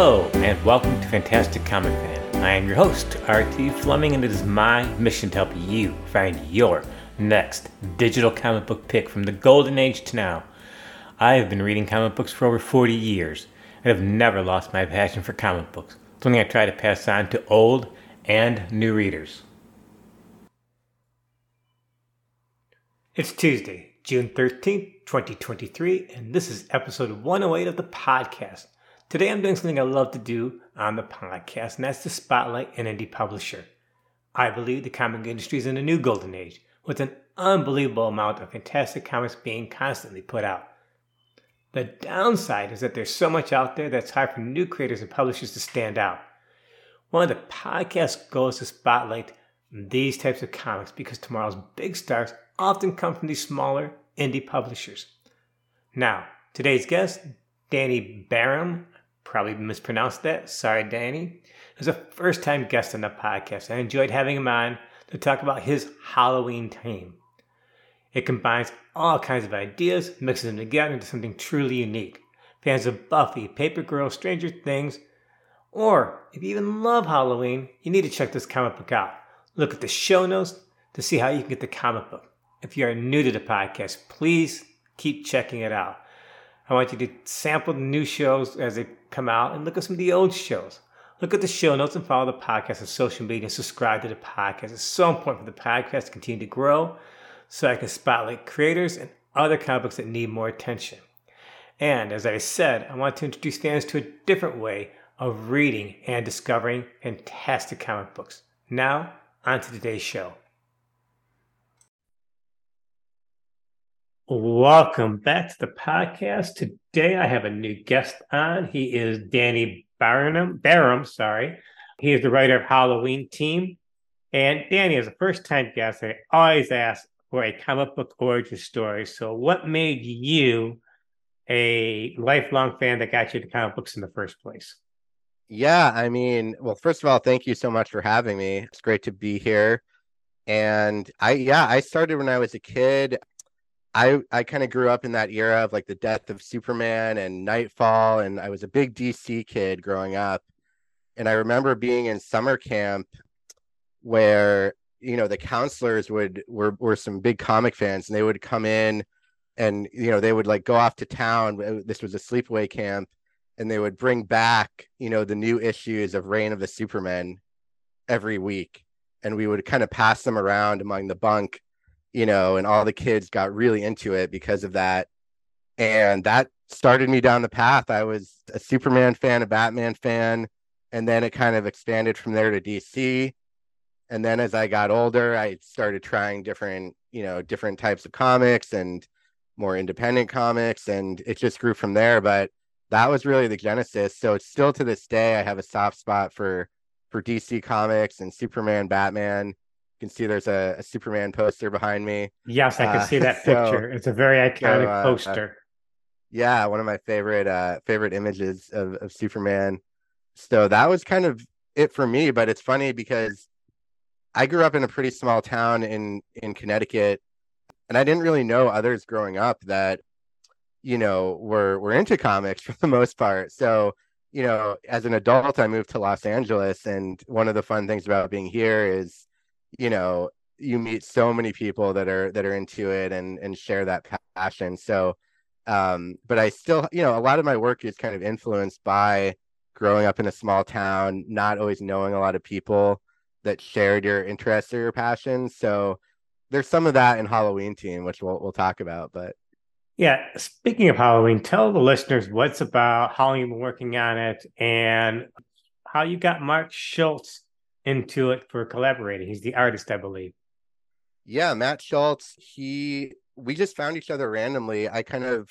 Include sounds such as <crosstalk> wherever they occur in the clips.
Hello, and welcome to Fantastic Comic Fan. I am your host, RT Fleming, and it is my mission to help you find your next digital comic book pick from the golden age to now. I have been reading comic books for over 40 years and have never lost my passion for comic books, something I try to pass on to old and new readers. It's Tuesday, June 13th, 2023, and this is episode 108 of the podcast. Today I'm doing something I love to do on the podcast, and that's to spotlight an indie publisher. I believe the comic industry is in a new golden age, with an unbelievable amount of fantastic comics being constantly put out. The downside is that there's so much out there that's hard for new creators and publishers to stand out. One of the podcast goals is to spotlight these types of comics because tomorrow's big stars often come from these smaller indie publishers. Now, today's guest, Danny Baram, probably mispronounced that. Sorry, Danny. He was a first time guest on the podcast. I enjoyed having him on to talk about his Halloween Team. It combines all kinds of ideas, mixes them together into something truly unique. Fans of Buffy, Paper Girl, Stranger Things, or if you even love Halloween, you need to check this comic book out. Look at the show notes to see how you can get the comic book. If you are new to the podcast, please keep checking it out. I want you to sample the new shows as they come out and look at some of the old shows. Look at the show notes and follow the podcast on social media and subscribe to the podcast. It's so important for the podcast to continue to grow so I can spotlight creators and other comic books that need more attention. And as I said, I want to introduce fans to a different way of reading and discovering fantastic comic books. Now, on to today's show. Welcome back to the podcast. Today I have a new guest on. He is Danny Barnum, Baram, sorry. He is the writer of Halloween Team. And Danny is a first time guest. I always ask for a comic book origin story. So, what made you a lifelong fan that got you to comic books in the first place? Yeah, I mean, well, first of all, thank you so much for having me. It's great to be here. And I, yeah, I started when I was a kid. I I kind of grew up in that era of like the death of Superman and Knightfall, and I was a big DC kid growing up. And I remember being in summer camp where you know the counselors would were were some big comic fans, and they would come in, and you know they would like go off to town. This was a sleepaway camp, and they would bring back you know the new issues of Reign of the Supermen every week, and we would kind of pass them around among the bunk you know, and all the kids got really into it because of that. And that started me down the path. I was a Superman fan, a Batman fan, and then it kind of expanded from there to DC. And then as I got older, I started trying different, you know, different types of comics and more independent comics, and it just grew from there. But that was really the genesis. So it's still to this day, I have a soft spot for for DC comics and Superman, Batman can see there's a, a Superman poster behind me. Yes, I can uh, see <laughs> that picture. it's a very iconic so, uh, poster. yeah, one of my favorite uh favorite images of, of Superman. So that was kind of it for me, but it's funny because I grew up in a pretty small town in in Connecticut and I didn't really know others growing up that you know were were into comics <laughs> for the most part. So, you know, as an adult I moved to Los Angeles and one of the fun things about being here is you know you meet so many people that are that are into it and and share that passion. So um but i still you know a lot of my work is kind of influenced by growing up in a small town not always knowing a lot of people that shared your interests or your passions. So there's some of that in halloween team which we'll, we'll talk about but. Yeah. Speaking of halloween tell the listeners what's about how you've been working on it and how you got mark schultz into it for collaborating. He's the artist, I believe. Yeah, Matt Schultz. He we just found each other randomly. I kind of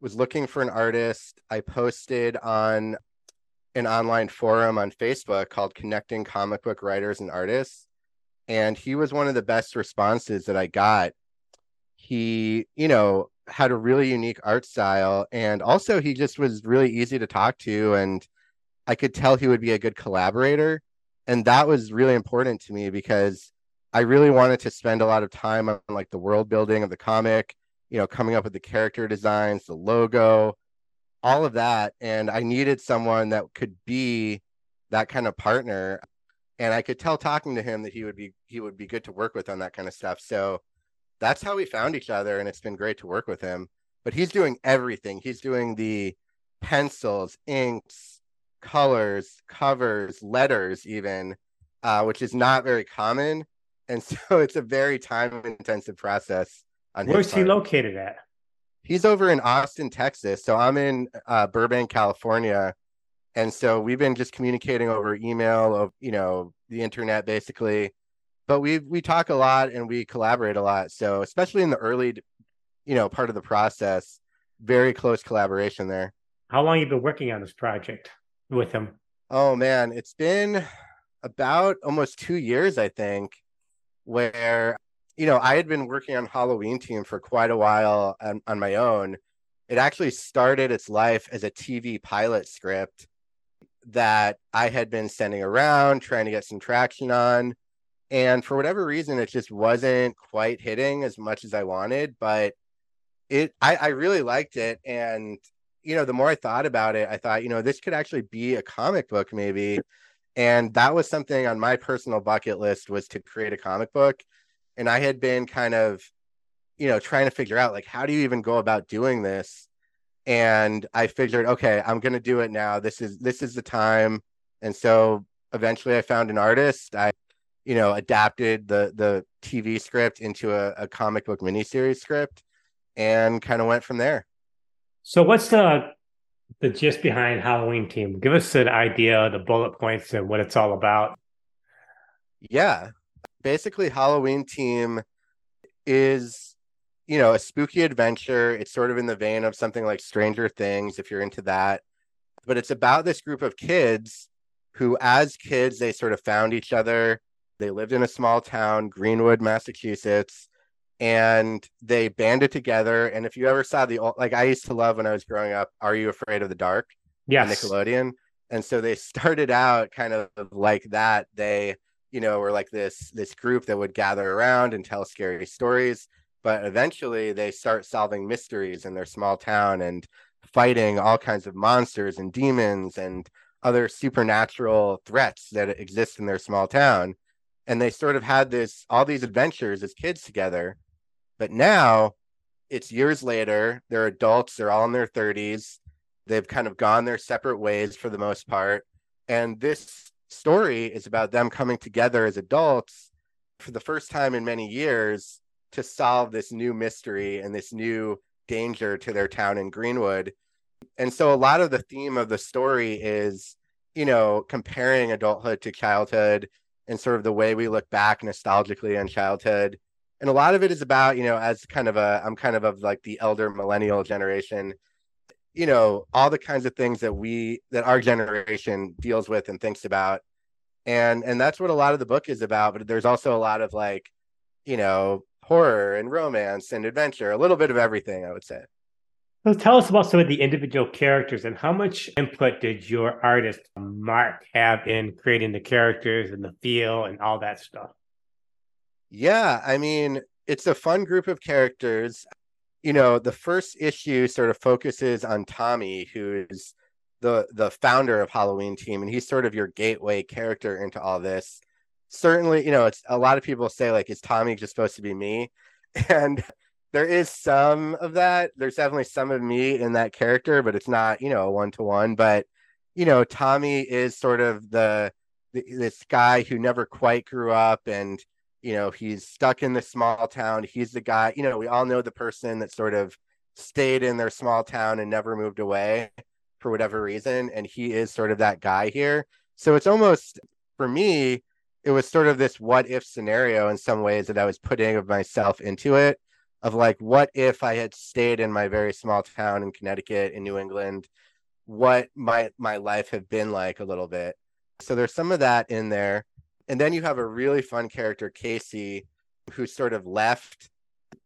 was looking for an artist. I posted on an online forum on Facebook called Connecting Comic Book Writers and Artists. And he was one of the best responses that I got. He, you know, had a really unique art style. And also, he just was really easy to talk to. And I could tell he would be a good collaborator and that was really important to me because I really wanted to spend a lot of time on like the world building of the comic, you know, coming up with the character designs, the logo, all of that. And I needed someone that could be that kind of partner. And I could tell talking to him that he would be he would be good to work with on that kind of stuff. So that's how we found each other and it's been great to work with him. But he's doing everything. He's doing the pencils, inks, colors, covers, letters, even, uh, which is not very common. And <laughs> so it's a very time intensive process. Where's he located at? He's over in Austin, Texas. So I'm in uh, Burbank, California. And so we've been just communicating over email of, you know, the internet basically. But we we talk a lot and we collaborate a lot. So especially in the early, you know, part of the process, very close collaboration there. How long you been working on this project with him? Oh man, it's been about almost two years, I think, where you know I had been working on Halloween Team for quite a while on, on my own. It actually started its life as a TV pilot script that I had been sending around, trying to get some traction on. And for whatever reason, it just wasn't quite hitting as much as I wanted. But it I, I really liked it. And you know, the more I thought about it, I thought, you know, this could actually be a comic book, maybe. And that was something on my personal bucket list was to create a comic book. And I had been kind of, you know, trying to figure out like, how do you even go about doing this? And I figured, okay, I'm going to do it now. This is, this is the time. And so eventually I found an artist. I, you know, adapted the, the TV script into a, a comic book miniseries script and kind of went from there. So what's the the gist behind Halloween Team? Give us an idea, the bullet points, and what it's all about. Yeah, basically, Halloween Team is you know a spooky adventure. It's sort of in the vein of something like Stranger Things, if you're into that. But it's about this group of kids who, as kids, they sort of found each other. They lived in a small town, Greenwood, Massachusetts and they banded together. And if you ever saw the old, like I used to love when I was growing up, Are You Afraid of the Dark? Yes. Nickelodeon. And so they <laughs> started out kind of like that. They, you know, were like this this group that would gather around and tell scary stories. But eventually they start solving mysteries in their small town and fighting all kinds of monsters and demons and other supernatural threats that exist in their small town. And they sort of had this all these adventures as kids together but now it's years later. They're adults. They're all in their 30s. They've kind of gone their separate ways for the most part. And this story is about them coming together as adults for the first time in many years to solve this new mystery and this new danger to their town in Greenwood. And so a lot of the theme of the story is, you know, comparing adulthood to childhood and sort of the way we look back nostalgically on childhood and a lot of it is about you know as kind of a i'm kind of of like the elder millennial generation you know all the kinds of things that we that our generation deals with and thinks about. And and that's what a lot of the book is about but there's also a lot of like you know horror and romance and adventure a little bit of everything i would say. So tell us about some of the individual characters and how much input did your artist mark have in creating the characters and the feel and all that stuff yeah, I mean, it's a fun group of characters. You know, the first issue sort of focuses on Tommy, who's the the founder of Halloween Team, and he's sort of your gateway character into all this. Certainly, you know, it's a lot of people say like, is Tommy just supposed to be me? <laughs> And there is some of that. There's definitely some of me in that character, but it's not, you know, a one to one. But you know, Tommy is sort of the this guy who never quite grew up and you know he's stuck in the small town he's the guy you know we all know the person that sort of stayed in their small town and never moved away for whatever reason and he is sort of that guy here. So it's almost for me it was sort of this what if scenario in some ways that i was putting of myself into it of like what if i had stayed in my very small town in connecticut in new england what might my life have been like a little bit? So there's some of that in there and then you have a really fun character, Casey, who sort of left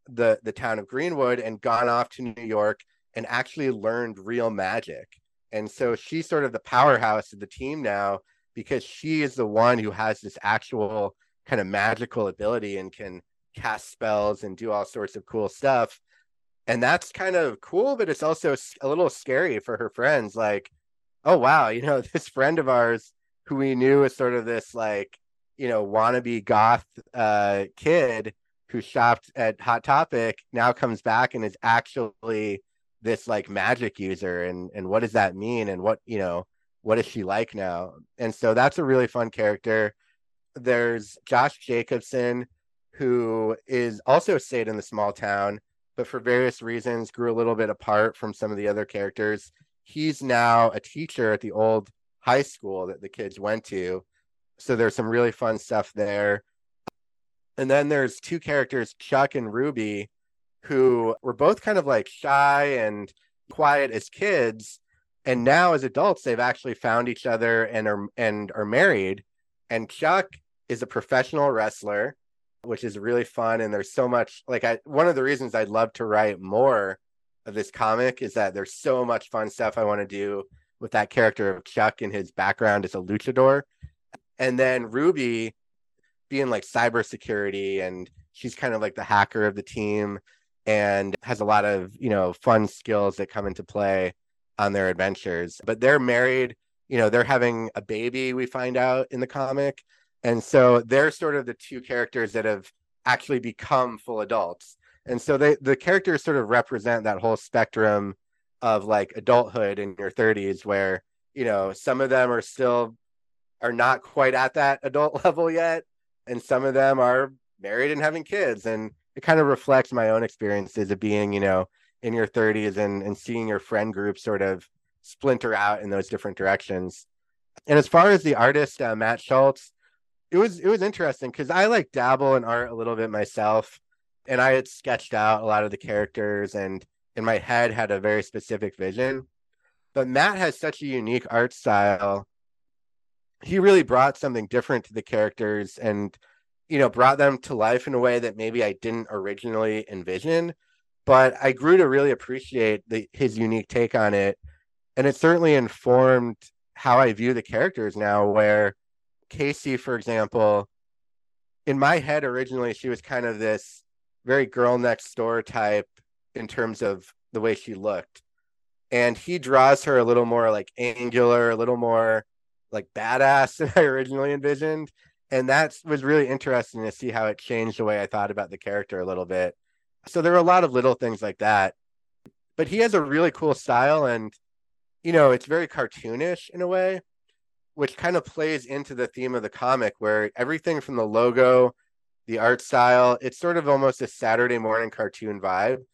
the the town of Greenwood and gone off to New York and actually learned real magic. And so she's sort of the powerhouse of the team now because she is the one who has this actual kind of magical ability and can cast spells and do all sorts of cool stuff. and that's kind of cool but it's also a little scary for her friends like oh wow you know <laughs> this friend of ours who we knew as sort of this like you know wannabe goth uh kid who shopped at hot topic now comes back and is actually this like magic user. And and what does that mean? And what you know what is she like now? And so that's a really fun character. There's josh jacobson who is also stayed in the small town but for various reasons grew a little bit apart from some of the other characters. He's now a teacher at the old high school that the kids went to so there's some really fun stuff there. And then there's two characters chuck and ruby who were both kind of like shy and quiet as kids. And now as adults they've actually found each other and are and are married. And chuck is a professional wrestler which is really fun. And there's so much like i one of the reasons i'd love to write more of this comic is that there's so much fun stuff i want to do with that character of chuck and his background as a luchador and then ruby being like cybersecurity and she's kind of like the hacker of the team and has a lot of you know fun skills that come into play on their adventures. But they're married you know they're having a baby we find out in the comic. And so they're sort of the two characters that have actually become full adults. And so they the characters sort of represent that whole spectrum of like adulthood in your 30s where you know some of them are still are not quite at that adult <laughs> level yet and some of them are married and having kids and it kind of reflects my own experiences of being you know in your 30s and and seeing your friend group sort of splinter out in those different directions. And as far as the artist uh, matt schultz it was it was interesting because i like dabble in art a little bit myself and i had sketched out a lot of the characters and in my head had a very specific vision. But matt has such a unique art style he really brought something different to the characters and you know brought them to life in a way that maybe I didn't originally envision but I grew to really appreciate the, his unique take on it. And it certainly informed how I view the characters now where Casey for example in my head originally she was kind of this very girl next door type in terms of the way she looked. And he draws her a little more like angular a little more like badass <laughs> than I originally envisioned. And that was really interesting to see how it changed the way I thought about the character a little bit. So there are a lot of little things like that. But he has a really cool style and you know, it's very cartoonish in a way, which kind of plays into the theme of the comic where everything from the logo, the art style, it's sort of almost a Saturday morning cartoon vibe.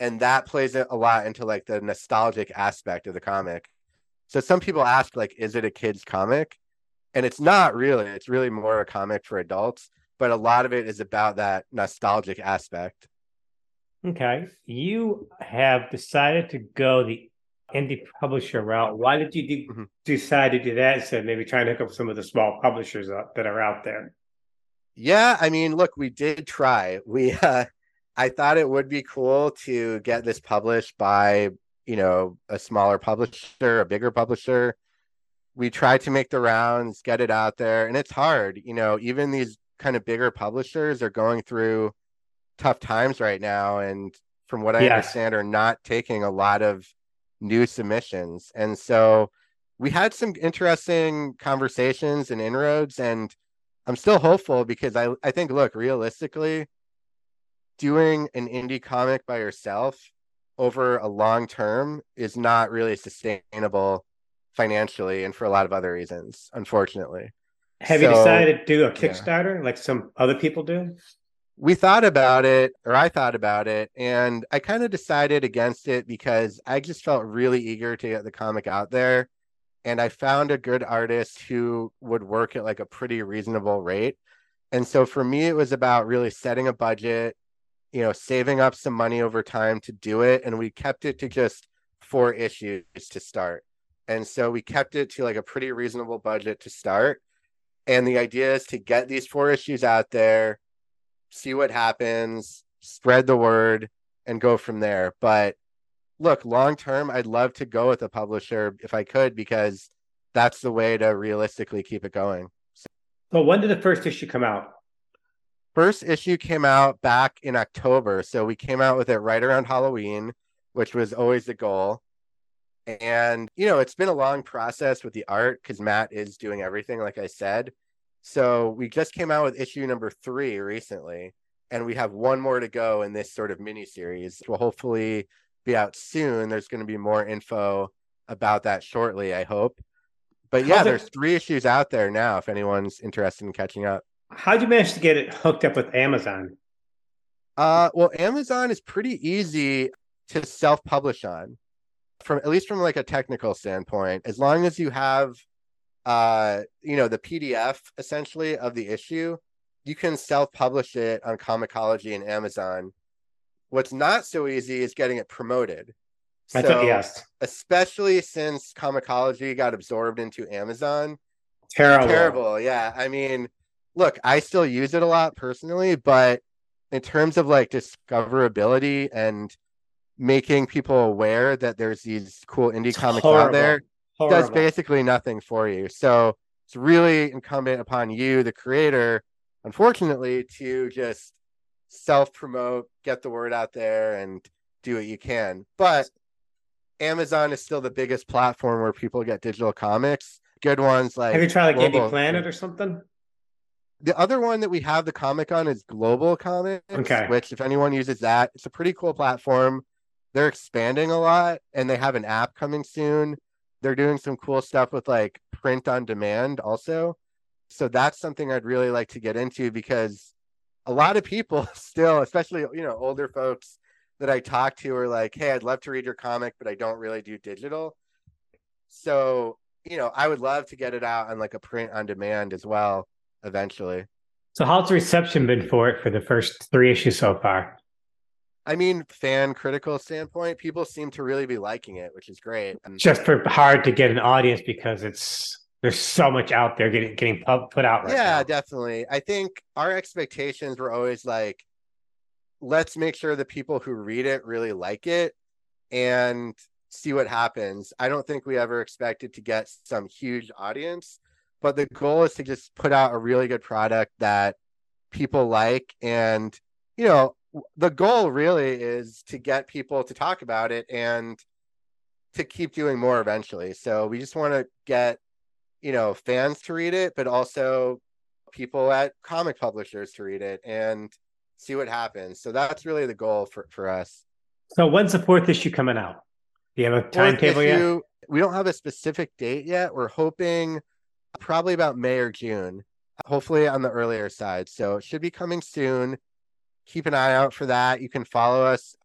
And that plays a lot into like the nostalgic aspect of the comic. So some people ask, like, is it a kid's comic? And it's not really. It's really more a comic for adults, but a lot of it is about that nostalgic aspect. Okay. You have decided to go the indie publisher route. Why did you de- mm-hmm. decide to do that instead of maybe trying to hook up some of the small publishers that are out there? Yeah, I mean, look, we did try. We <laughs> uh I thought it would be cool to get this published by you know a smaller publisher, a bigger publisher. We try to make the rounds, get it out there, and it's hard. You know, even these kind of bigger publishers are going through tough times right now, and from what I yes. understand, are not taking a lot of new submissions. And so we had some interesting conversations and inroads, and I'm still hopeful because I, I think, look, realistically, doing an indie comic by yourself over a long term is not really sustainable financially and for a lot of other reasons, unfortunately. Have so, you decided to do a Kickstarter yeah. like some other people do? We thought about it, or I thought about it, and I kind of decided against it because I just felt really eager to get the comic out there. And I found a good artist who would work at like a pretty reasonable rate. And so for me, it was about really setting a budget, you know, saving up some money over time to do it. And we kept it to just four issues to start. And so we kept it to like a pretty reasonable budget to start. And the idea is to get these four issues out there, see what happens, spread the word, and go from there. But look, long term, I'd love to go with a publisher if I could, because that's the way to realistically keep it going. So, when did the first issue come out? First issue came out back in October. So we came out with it right around Halloween, which was always the goal. And, you know, it's been a long process with the art because Matt is doing everything, like I said. So we just came out with issue number three recently, and we have one more to go in this sort of mini series. Will hopefully be out soon. There's going to be more info about that shortly, I hope. But yeah, there's three issues out there now if anyone's interested in catching up. How'd you manage to get it hooked up with Amazon? Uh, well, Amazon is pretty easy to self-publish on, from at least from like a technical standpoint. As long as you have, uh, you know, the PDF essentially of the issue, you can self-publish it on Comixology and Amazon. What's not so easy is getting it promoted. I so, yes. especially since Comixology got absorbed into Amazon. Terrible. Terrible. Yeah. I mean, look, I still use it a lot personally, but in terms of like discoverability and making people aware that there's these cool indie it's comics horrible. out there, horrible. does basically nothing for you. So it's really incumbent upon you, the creator, unfortunately, to just self promote, get the word out there, and do what you can. But Amazon is still the biggest platform where people get digital comics. Good ones like Have you tried like Indyplanet or something? The other one that we have the comic on is GlobalComix, okay. which if anyone uses that, it's a pretty cool platform. They're expanding a lot and they have an app coming soon. They're doing some cool stuff with like print on demand also. So that's something I'd really like to get into because a lot of people <laughs> still, especially you know, older folks that I talk to are like, "Hey, I'd love to read your comic, but I don't really do digital." So, you know, I would love to get it out on like a print on demand as well eventually. So, how's the reception been for it for the first three issues so far? I mean, fan critical standpoint, people seem to really be liking it, which is great. And Just for hard to get an audience because it's there's so much out there getting getting put out right yeah now. definitely i think our expectations were always like let's make sure the people who read it really like it and see what happens. I don't think we ever expected to get some huge audience, but the goal is to just put out a really good product that people like. And, you know, the goal really is to get people to talk about it and to keep doing more eventually. So we just want to get, you know, fans to read it, but also people at comic publishers to read it. And see what happens. So that's really the goal for, for us. So when's the fourth issue coming out? Do you have a timetable yet? We don't have a specific date yet. We're hoping probably about May or June, hopefully on the earlier side. So it should be coming soon. Keep an eye out for that. You can follow us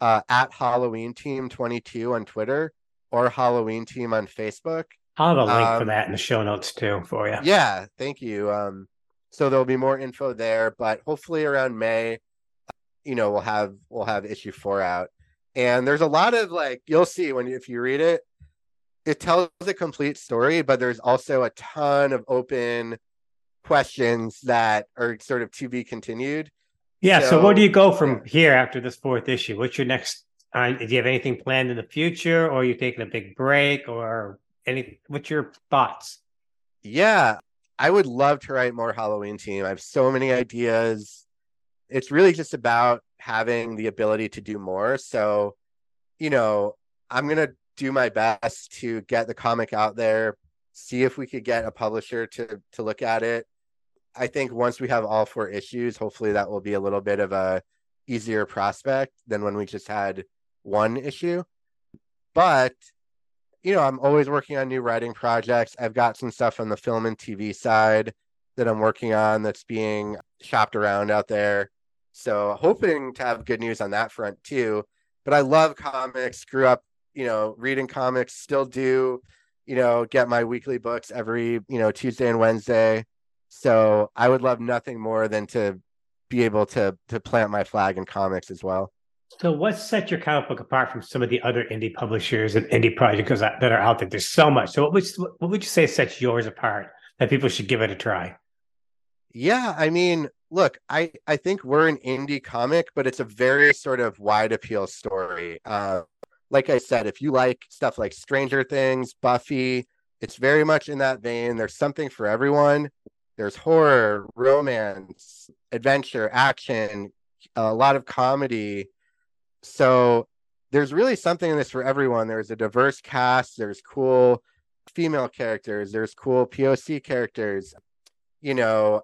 uh, at Halloween Team 22 on Twitter or Halloween Team on Facebook. I'll have a link um, for that in the show notes too for you. Yeah, thank you. Um, so there'll be more info there, but hopefully around May, you know, we'll have we'll have issue four out. And there's a lot of like you'll see when if you read it, it tells a complete story, but there's also a ton of open questions that are sort of to be continued. Yeah. So, so where do you go from here after this fourth issue? What's your next? Uh, do you have anything planned in the future, or are you taking a big break, or any? What's your thoughts? Yeah, I would love to write more Halloween team. I have so many ideas. It's really just about having the ability to do more. So, you know, I'm going to do my best to get the comic out there, see if we could get a publisher to to look at it. I think once we have all four issues, hopefully that will be a little bit of a easier prospect than when we just had one issue. But you know, I'm always working on new writing projects. I've got some stuff on the film and TV side that I'm working on that's being shopped around out there. So hoping to have good news on that front too. But I love comics, grew up, you know, reading comics, still do, you know, get my weekly books every, you know, Tuesday and Wednesday. So I would love nothing more than to be able to to plant my flag in comics as well. So, what sets your comic book apart from some of the other indie publishers and indie projects that are out there? There's so much. So, what would what would you say sets yours apart that people should give it a try? Yeah, I mean, look, I I think we're an indie comic, but it's a very sort of wide appeal story. Uh, like I said, if you like stuff like Stranger Things, Buffy, it's very much in that vein. There's something for everyone. there's horror, romance, adventure, action, a lot of comedy. So there's really something in this for everyone. There's a diverse cast, there's cool female characters, there's cool POC characters. You know,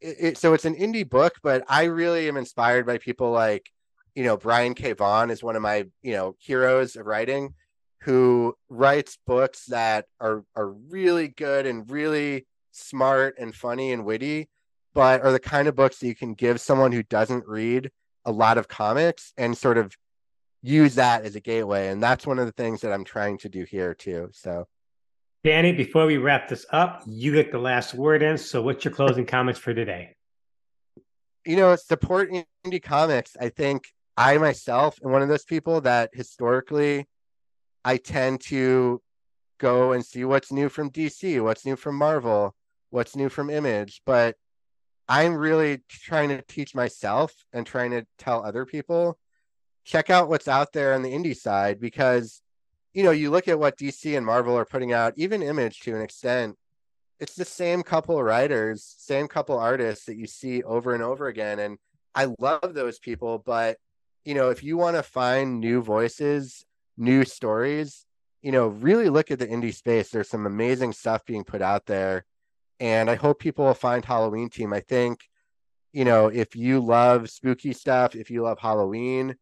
it, it, so it's an indie book, but I really am inspired by people like, you know, Brian K. Vaughan is one of my, you know, heroes of writing who writes books that are are really good and really smart and funny and witty, but are the kind of books that you can give someone who doesn't read a lot of comics and sort of use that as a gateway. And that's one of the things that I'm trying to do here too. So Danny, before we wrap this up, you get the last word in. So what's your closing comments for today? You know, support indie comics. I think I myself am one of those people that historically I tend to go and see what's new from DC, what's new from Marvel, what's new from Image. But I'm really trying to teach myself and trying to tell other people check out what's out there on the indie side because you know you look at what DC and Marvel are putting out, even Image to an extent. It's the same couple of writers, same couple artists that you see over and over again, and I love those people. But you know, if you want to find new voices new stories, you know, really look at the indie space. There's some amazing stuff being put out there. And I hope people will find Halloween Team. I think, you know, if you love spooky stuff, if you love Halloween,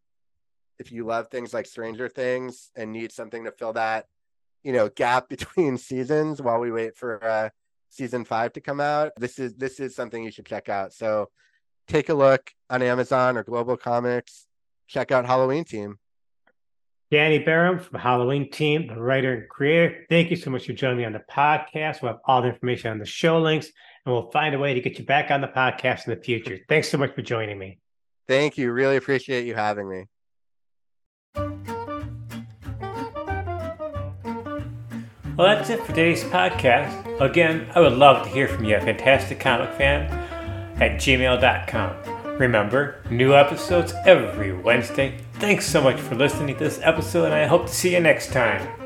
if you love things like Stranger Things and need something to fill that, you know, gap <laughs> between seasons while we wait for uh, season five to come out, this is this is something you should check out. So take a look on Amazon or GlobalComix. Check out Halloween Team. Danny Baram from Halloween Team, the writer and creator. Thank you so much for joining me on the podcast. We'll have all the information on the show links, and we'll find a way to get you back on the podcast in the future. Thanks so much for joining me. Thank you. Really appreciate you having me. Well, that's it for today's podcast. Again, I would love to hear from you, a fantastic comic fan, at gmail.com. Remember, new episodes every Wednesday. Thanks so much for listening to this episode, and I hope to see you next time.